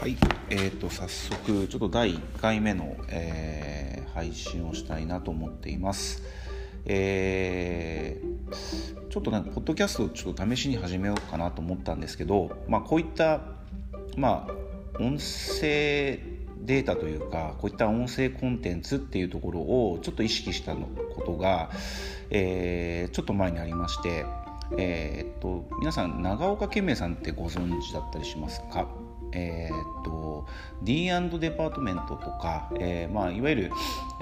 はい、えー、と早速ちょっと第1回目の、えー配信をしたいなと思っています。えーちょっとねポッドキャストをちょっと試しに始めようかなと思ったんですけど、まあ、こういった、まあ、音声データというかこういった音声コンテンツっていうところをちょっと意識したのことが、えーちょっと前にありまして、えーっと皆さん長岡健明さんってご存知だったりしますか？えーっと D& デパートメントとか、えーまあ、いわゆる、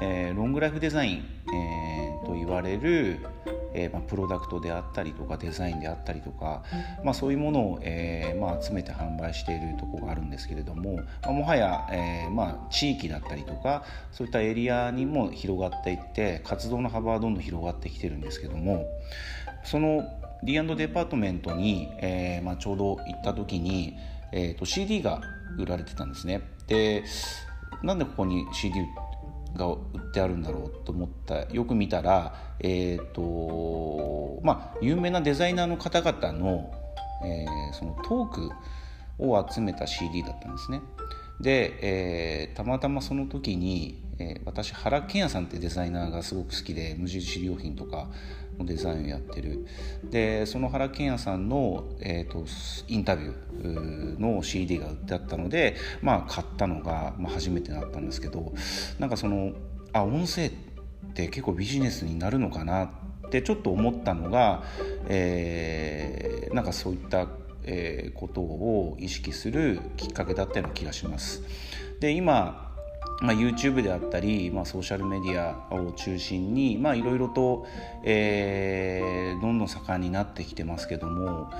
えーロングライフデザイン、えーと言われる、えーまあ、プロダクトであったりとかデザインであったりとか、まあ、そういうものを、えーまあ、集めて販売しているところがあるんですけれども、まあ、もはや、えーまあ、地域だったりとかそういったエリアにも広がっていって活動の幅はどんどん広がってきてるんですけどもその D& デパートメントに、えーまあ、ちょうど行った時に、えー、と CD が売られてたんですね。でなんでここに CD が売ってあるんだろうと思った。よく見たらえっ、とまあ有名なデザイナーの方々の、えーそのトークを集めた CD だったんですね。で、えーたまたまその時に、えー私原健也さんってデザイナーがすごく好きで無印良品とかのデザインをやってる。でその原健也さんの、えー、とインタビューの CD が売ってあったので、まあ、買ったのが、まあ、初めてだったんですけどなんかそのあ音声って結構ビジネスになるのかなってちょっと思ったのが、えーなんかそういった、えことを意識するきっかけだったような気がします。で今まあ、YouTube であったり、まあ、ソーシャルメディアを中心にいろいろと、えーどんどん盛んになってきてますけども、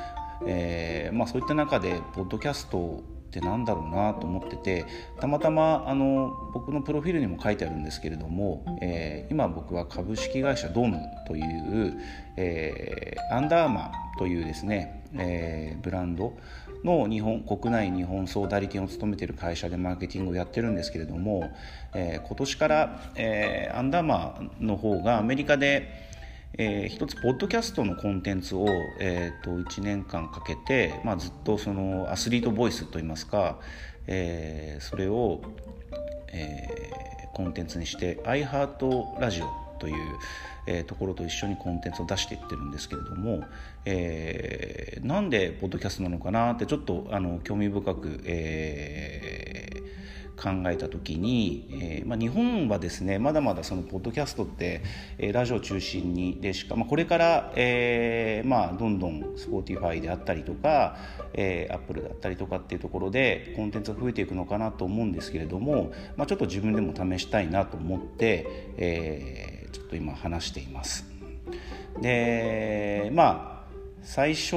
えーまあ、そういった中でポッドキャストってなんだろうなと思っててたまたまあの僕のプロフィールにも書いてあるんですけれども、えー今僕は株式会社ドームという、えーアンダーマーというですね、えーブランドの日本国内日本総代理店を務めている会社でマーケティングをやってるんですけれども、えー今年から、えーアンダーマーの方がアメリカで、えー一つポッドキャストのコンテンツを、えー、と1年間かけて、まあ、ずっとそのアスリートボイスといいますか、えーそれを、えーコンテンツにして iHeart ラジオという、えーところと一緒にコンテンツを出していってるんですけれども、えーなんでポッドキャストなのかなってちょっとあの興味深く、えー考えた時に、えーまあ、日本はですねまだまだそのポッドキャストって、えーラジオ中心にでしか、まあ、これから、えーまあ、どんどん Spotify であったりとか、えー、Apple だったりとかっていうところでコンテンツが増えていくのかなと思うんですけれども、ま、ちょっと自分でも試したいなと思って、えと今話しています。でまあ最初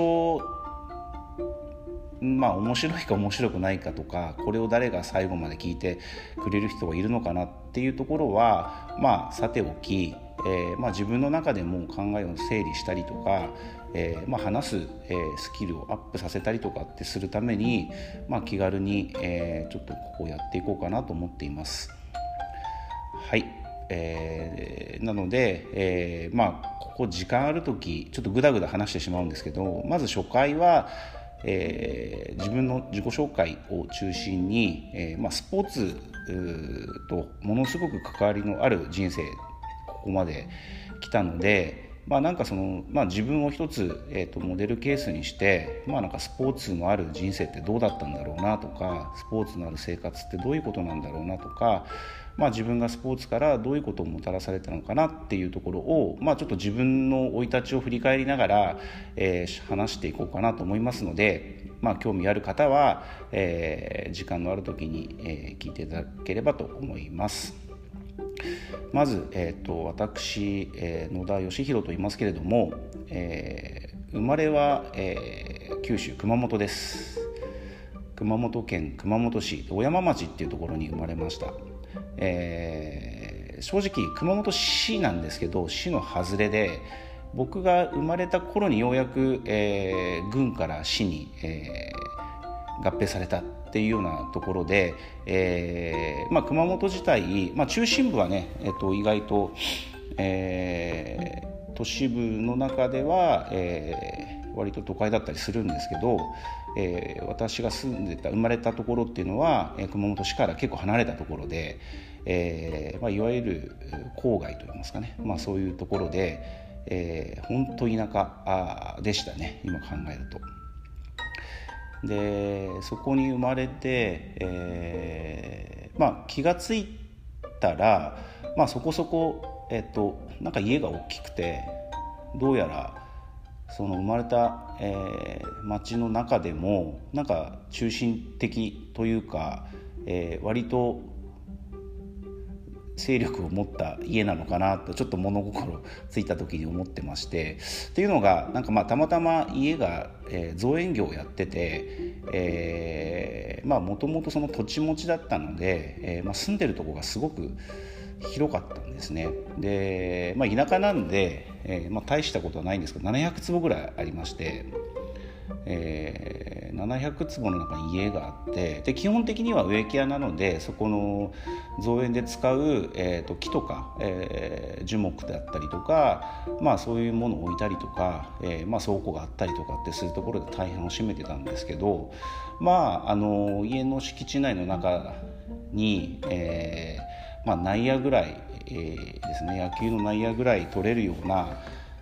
まあ面白いか面白くないかとかこれを誰が最後まで聞いてくれる人がいるのかなっていうところはまあさておき、えーまあ、自分の中でも考えを整理したりとか、えーまあ、話す、えースキルをアップさせたりとかってするために、まあ、気軽に、えちょっとここをやっていこうかなと思っています。はい、えーなので、えーまあここ時間ある時ちょっとぐだぐだ話してしまうんですけどまず初回は、えー自分の自己紹介を中心に、えまあ、スポーツとものすごく関わりのある人生ここまで来たので、まあ、なんかその、まあ、自分を一つ、えー、とモデルケースにして、まあ、なんかスポーツのある人生ってどうだったんだろうなとかスポーツのある生活ってどういうことなんだろうなとか、まあ、自分がスポーツからどういうことをもたらされたのかなっていうところを、まあ、ちょっと自分の生い立ちを振り返りながら、えー話していこうかなと思いますので、まあ、興味ある方は、えー時間のある時に、えー聞いていただければと思います。まず、えー、と私、えー野田義弘と言いますけれども、えー生まれは、えー九州熊本です熊本県熊本市小山町っていうところに生まれました、えー正直熊本市なんですけど市の外れで僕が生まれた頃にようやく、えー郡から市に、えー合併されたっていうようなところで、えーまあ、熊本自体、まあ、中心部はね、えっと、意外と、えー都市部の中では、えー割と都会だったりするんですけど、えー、私が住んでた生まれたところっていうのは、えー、熊本市から結構離れたところで、えーまあ、いわゆる郊外といいますかね、まあ、そういうところで、えー、本当田舎でしたね今考えると。でそこに生まれて、えーまあ、気が付いたら、まあ、そこそこ、えっと、なんか家が大きくてどうやらその生まれた、えー、町の中でもなんか中心的というか、えー、割と勢力を持った家なのかなとちょっと物心ついた時に思ってましてっていうのがなんかまあたまたま家が、えー、造園業をやってて、えー、まあもともとその土地持ちだったので、えーまあ、住んでるとこがすごく広かったんですね。で、まあ、田舎なんで、えーまあ、大したことはないんですけど700坪ぐらいありまして、えー、700坪の中に家があってで基本的には植木屋なのでそこの造園で使う、えーと、木とか、えー、樹木であったりとか、まあ、そういうものを置いたりとか、えーまあ、倉庫があったりとかってするところで大変を占めてたんですけど、まあ、あの家の敷地内の中に、えーまあ、内野ぐらい、えー、ですね野球の内野ぐらい取れるような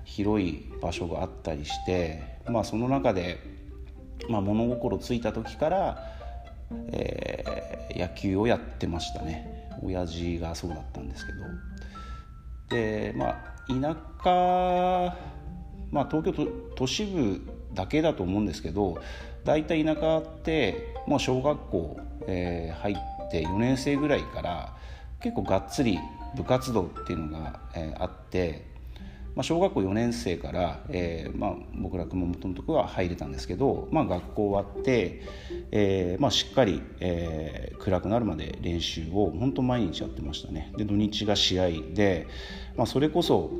広い場所があったりして、まあ、その中で、まあ、物心ついた時から、えー、野球をやってましたね。親父がそうだったんですけど。でまあ田舎まあ東京都都市部だけだと思うんですけど大体田舎ってもう小学校、えー、入って4年生ぐらいから結構がっつり部活動っていうのが、えー、あって、まあ、小学校4年生から、えーまあ、僕ら熊本のとこは入れたんですけど、まあ、学校終わって、えーまあ、しっかり、えー、暗くなるまで練習を本当毎日やってましたね。で土日が試合で、まあ、それこそ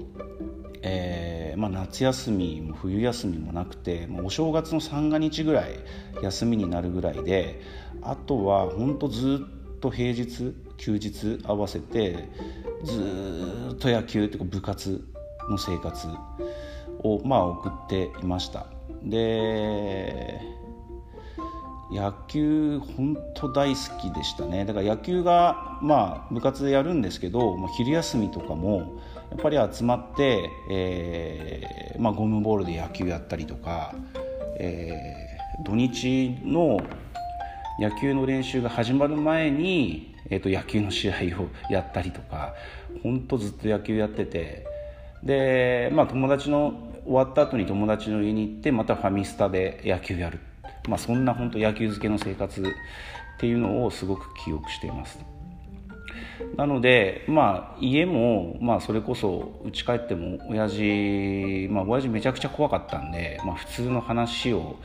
えーまあ、夏休みも冬休みもなくてもうお正月の三が日ぐらい休みになるぐらいであとは本当ずっと平日休日合わせてずっと野球というか部活の生活をまあ送っていました。で野球本当大好きでしたね。だから野球がまあ部活でやるんですけど、まあ、昼休みとかもやっぱり集まって、えーまあ、ゴムボールで野球やったりとか、えー、土日の野球の練習が始まる前にえー、と野球の試合をやったりとか本当ずっと野球やっててで、まあ、友達の終わった後に友達の家に行ってまたファミスタで野球やる、まあ、そんな本当野球漬けの生活っていうのをすごく記憶しています。なので、まあ、家も、まあ、それこそ家帰っても親父、まあ、親父めちゃくちゃ怖かったんで、まあ、普通の話を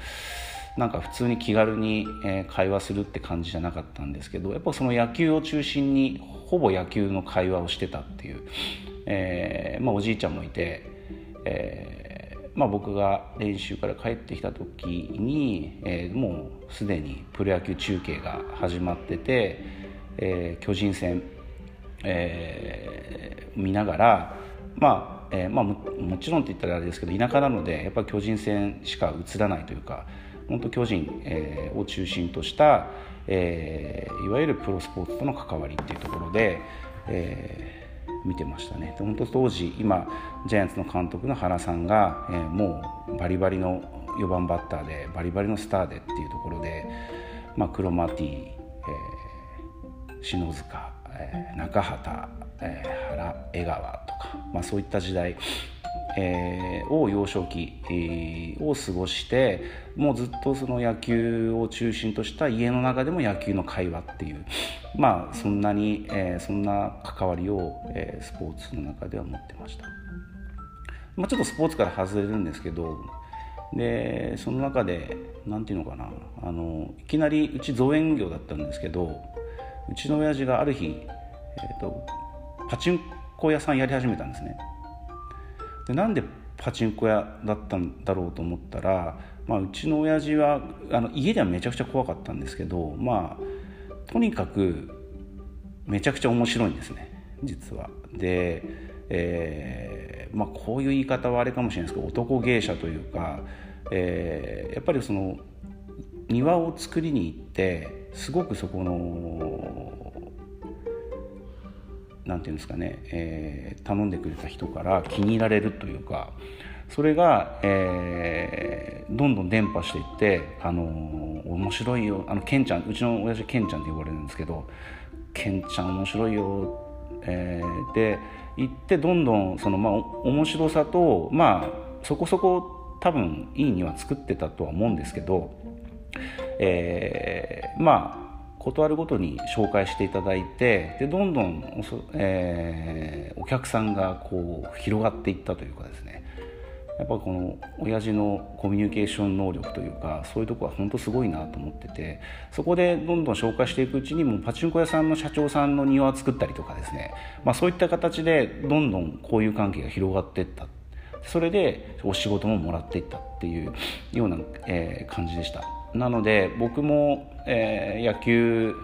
なんか普通に気軽に、会話するって感じじゃなかったんですけどやっぱその野球を中心にほぼ野球の会話をしてたっていう、えー、まあ、おじいちゃんもいて、えー、まあ、僕が練習から帰ってきた時に、えー、もうすでにプロ野球中継が始まってて、え巨人戦、え見ながらまあえーまあ、もちろんって言ったらあれですけど田舎なのでやっぱり巨人戦しか映らないというか本当巨人、えー、を中心とした、えー、いわゆるプロスポーツとの関わりっていうところで、えー、見てましたね。本当当時今ジャイアンツの監督の原さんが、えー、もうバリバリの4番バッターでバリバリのスターでっていうところで、まあ、クロマティ、えー、篠塚、えー、中畑、えー、原江川とか、まあ、そういった時代えー、を幼少期、えー、を過ごしてもうずっとその野球を中心とした家の中でも野球の会話っていうまあそんなに、えー、そんな関わりを、えー、スポーツの中では持ってました、まあ、ちょっとスポーツから外れるんですけどでその中で何て言うのかなあのいきなりうち造園業だったんですけどうちの親父がある日、えーとパチンコ屋さんやり始めたんですね。でなんでパチンコ屋だったんだろうと思ったら、まあ、うちの親父はあの家ではめちゃくちゃ怖かったんですけどまあとにかくめちゃくちゃ面白いんですね実は。で、えー、まあ、こういう言い方はあれかもしれないですけど男芸者というか、えー、やっぱりその庭を作りに行ってすごくそこの何て言うんですかね、えー、頼んでくれた人から気に入られるというかそれが、えー、どんどん伝播していって「あのー、面白いよあのケンちゃんうちの親父ケンちゃんって呼ばれるんですけど「ケンちゃん面白いよ」えー、で言ってどんどんその、まあ、面白さとまあそこそこ多分いいには作ってたとは思うんですけど、えー、まあ断るごとに紹介していただいてでどんどんお,、えー、お客さんがこう広がっていったというかですね。やっぱこの親父のコミュニケーション能力というかそういうとこは本当すごいなと思っててそこでどんどん紹介していくうちにもうパチンコ屋さんの社長さんの庭を作ったりとかですね、まあ、そういった形でどんどんこういう関係が広がっていった。それでお仕事ももらっていったっていうような、え、感じでした。なので僕も、えー、野球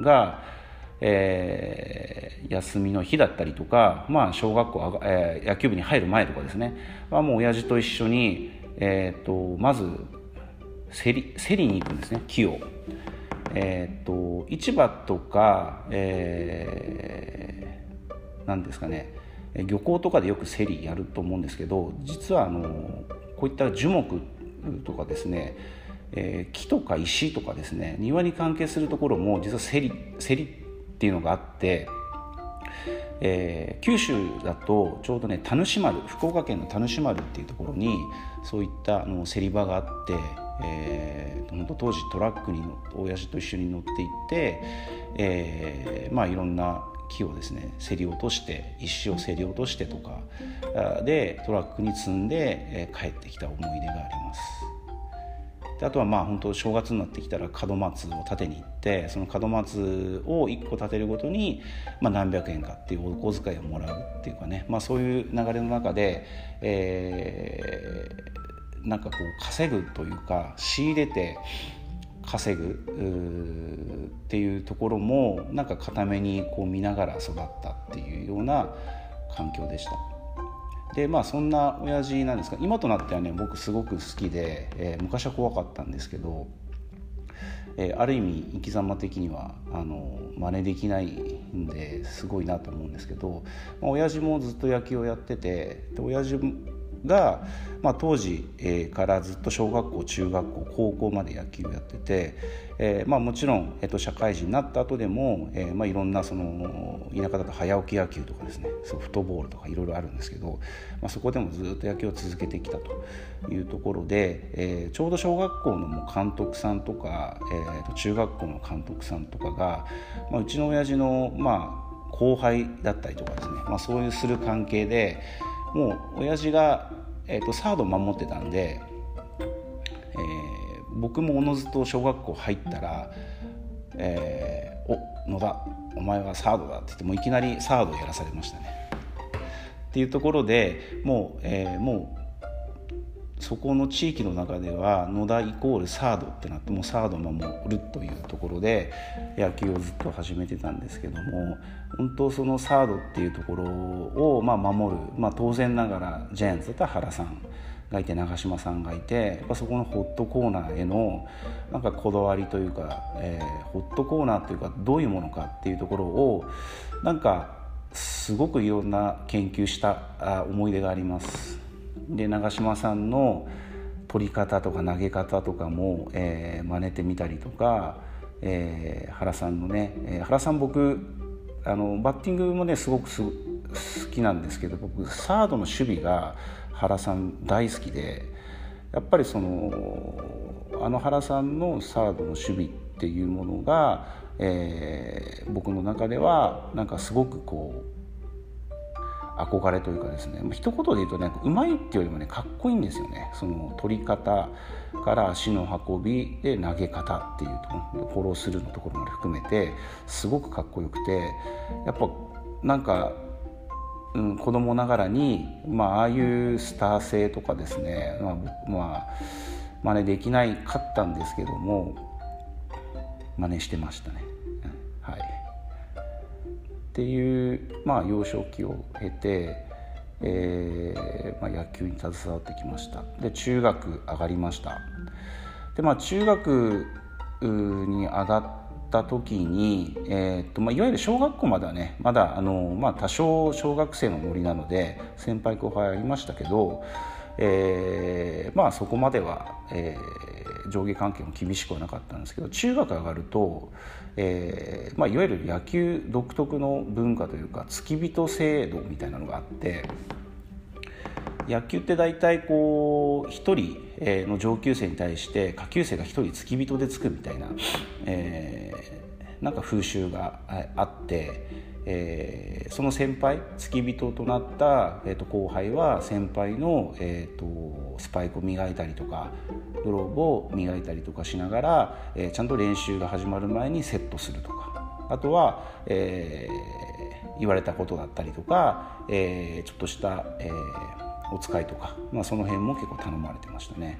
がえー、休みの日だったりとか、まあ、小学校、えー、野球部に入る前とかですねはもう親父と一緒に、えーと、まず競り競りに行くんですね木を。えーと、市場とか、えー、なんですかね漁港とかでよく競りやると思うんですけど実はあのこういった樹木とかですね、えー、木とか石とかですね庭に関係するところも実は競り競りっていうのがあって、えー、九州だとちょうどね田主丸福岡県の田主丸っていうところにそういったあの競り場があって、えー、本当当時トラックに親父と一緒に乗っていって、えー、まあいろんな木をですね競り落として石を競り落としてとかでトラックに積んで、えー、帰ってきた思い出があります。であとはまあ本当正月になってきたら門松を立てに行ってその門松を1個立てるごとに、まあ、何百円かっていうお小遣いをもらうっていうかね、まあ、そういう流れの中で、えー、なんかこう稼ぐというか仕入れて稼ぐっていうところもなんか固めにこう見ながら育ったっていうような環境でした。でまあそんな親父なんですが今となってはね僕すごく好きで、えー、昔は怖かったんですけど、えー、ある意味生き様的にはあの真似できないんですごいなと思うんですけど、まあ、親父もずっと野球をやっててで親父が、まあ、当時、えー、からずっと小学校中学校高校まで野球をやってて、えーまあ、もちろん、えーと、社会人になった後でも、えーまあ、いろんなその田舎だと早起き野球とかですねソフトボールとかいろいろあるんですけど、まあ、そこでもずっと野球を続けてきたというところで、えー、ちょうど小学校のも監督さんとか、えー、と中学校の監督さんとかが、まあ、うちの親父の、まあ、後輩だったりとかですね、まあ、そういうする関係でもう親父が、えーと、サード守ってたんで、えー、僕もおのずと小学校入ったら「えー、お野田お前はサードだ」って言ってもいきなりサードやらされましたね。っていうところでもう,、えー、もうそこの地域の中では野田イコールサードってなってもうサード守るというところで野球をずっと始めてたんですけども本当そのサードっていうところをま守る、まあ、当然ながらジャイアンツだったら原さんがいて長嶋さんがいてやっぱそこのホットコーナーへのなんかこだわりというか、えー、ホットコーナーというかどういうものかっていうところをなんかすごくいろんな研究した思い出があります。で長嶋さんの取り方とか投げ方とかも、えー、真似てみたりとか、えー、原さんのね、えー、原さん僕あのバッティングもねすごく好きなんですけど僕サードの守備が原さん大好きでやっぱりそのあの原さんのサードの守備っていうものが、えー、僕の中ではなんかすごくこう憧れというかですね、一言で言うとねうまいっていうよりもねかっこいいんですよねその取り方から足の運びで投げ方っていうとフォロースルーのところまで含めてすごくかっこよくてやっぱなんか、うん、子供ながらに、まあ、ああいうスター性とかですね、まあ、まあ、真似できないかったんですけども真似してましたね。っていう、まあ、幼少期を経てえー、まあ、野球に携わってきました。で中学上がりました。でまあ中学に上がった時に、えーとまあ、いわゆる小学校まではねまだあの、まあ、多少小学生のノリなので先輩後輩ありましたけど、えー、まあそこまでは、えー、上下関係も厳しくはなかったんですけど中学上がると、えーまあ、いわゆる野球独特の文化というか付き人制度みたいなのがあって野球って大体こう1人の上級生に対して下級生が1人付き人でつくみたいな、えー、なんか風習があって。えー、その先輩付き人となった、えー、と後輩は先輩の、えーと、スパイクを磨いたりとかグローブを磨いたりとかしながら、えー、ちゃんと練習が始まる前にセットするとかあとは、えー、言われたことだったりとか、え、ちょっとした、え、お使いとか、まあ、その辺も結構頼まれてましたね。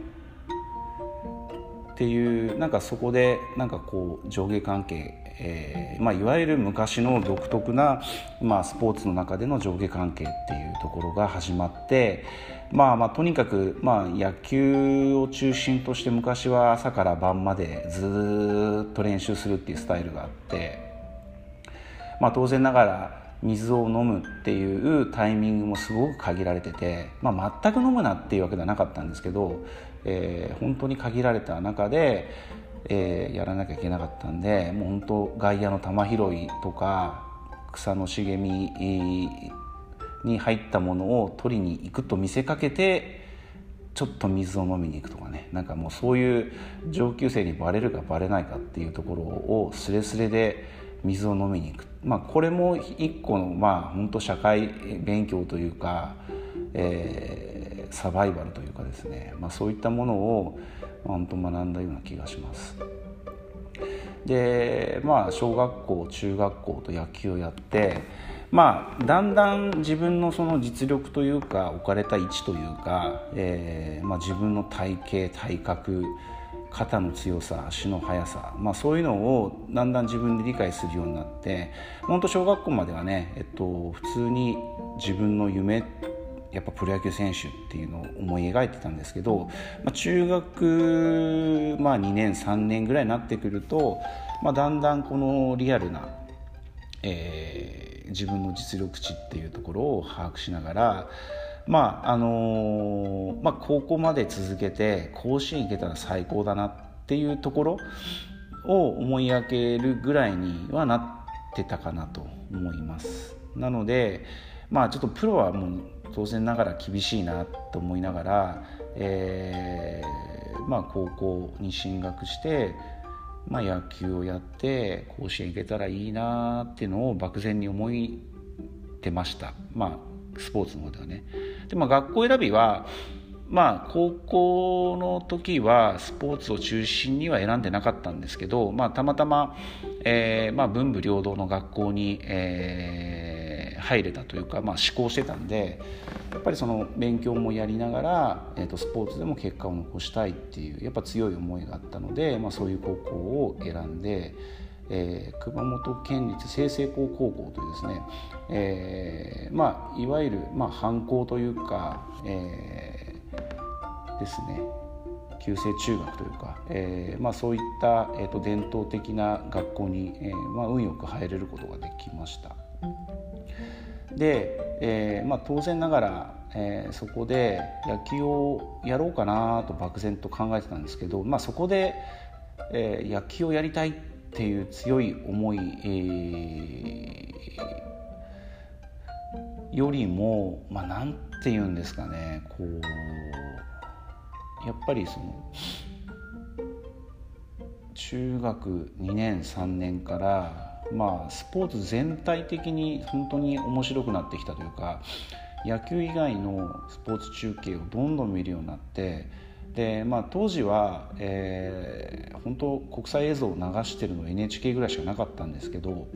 っていうなんかそこでなんかこう上下関係えーまあ、いわゆる昔の独特な、まあ、スポーツの中での上下関係っていうところが始まって、まあ、まあとにかく、まあ、野球を中心として昔は朝から晩までずっと練習するっていうスタイルがあって、まあ、当然ながら水を飲むっていうタイミングもすごく限られてて、まあ、全く飲むなっていうわけではなかったんですけど、えー、本当に限られた中でえー、やらなきゃいけなかったんでもう本当外野の球拾いとか草の茂みに入ったものを取りに行くと見せかけてちょっと水を飲みに行くとかね。なんかもうそういう上級生にバレるかバレないかっていうところをスレスレで水を飲みに行く、まあ、これも一個のまあ本当社会勉強というか、えー、サバイバルというかですね、まあ、そういったものを本当学んだような気がします。でまあ小学校中学校と野球をやってまあだんだん自分のその実力というか置かれた位置というか、えーまあ、自分の体型体格肩の強さ足の速さ、まあ、そういうのをだんだん自分で理解するようになって本当小学校まではね、えっと、普通に自分の夢やっぱプロ野球選手っていうのを思い描いてたんですけど、まあ、中学、まあ、2年3年ぐらいになってくると、まあ、だんだんこのリアルな、えー、自分の実力値っていうところを把握しながら、まああのー、まあ、高校まで続けて甲子園行けたら最高だなっていうところを思い上げるぐらいにはなってたかなと思います。なのでまあちょっとプロはもう当然ながら厳しいなと思いながら、えー、まあ、高校に進学して、まあ、野球をやって甲子園行けたらいいなっていうのを漠然に思いてました、まあ、スポーツの方ではね。でまあ、学校選びはまあ、高校の時はスポーツを中心には選んでなかったんですけど、まあ、たまたま、えーまあ、文武両道の学校に、えー入れたというか、まあ、思考してたんでやっぱりその勉強もやりながら、えー、とスポーツでも結果を残したいっていうやっぱ強い思いがあったので、まあ、そういう高校を選んで。えー、熊本県立済々高高校というですね、えーまあ、いわゆる、まあ、藩校というか、えー、ですね旧制中学というか、えーまあ、そういった、えーと、伝統的な学校に、えーまあ、運よく入れることができました。で、えーまあ、当然ながら、えー、そこで野球をやろうかなと漠然と考えてたんですけど、まあ、そこで、えー、野球をやりたいっていう強い思い、えー、よりも、まあ、なんて言うんですかねこうやっぱりその中学2年3年からまあ、スポーツ全体的に本当に面白くなってきたというか野球以外のスポーツ中継をどんどん見るようになってで、まあ、当時は、えー、本当国際映像を流してるのは NHK ぐらいしかなかったんですけど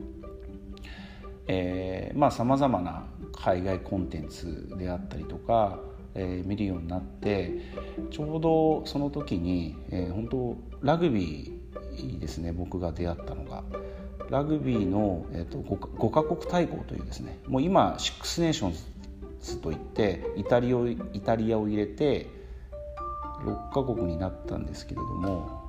さまざ、まな海外コンテンツであったりとか、えー、見るようになってちょうどその時に、えー、本当ラグビーですね僕が出会ったのが。ラグビーの、えーと、5, 5カ国対抗というですねもう今シックスネーションズといってイタリアイタリアを入れて6カ国になったんですけれども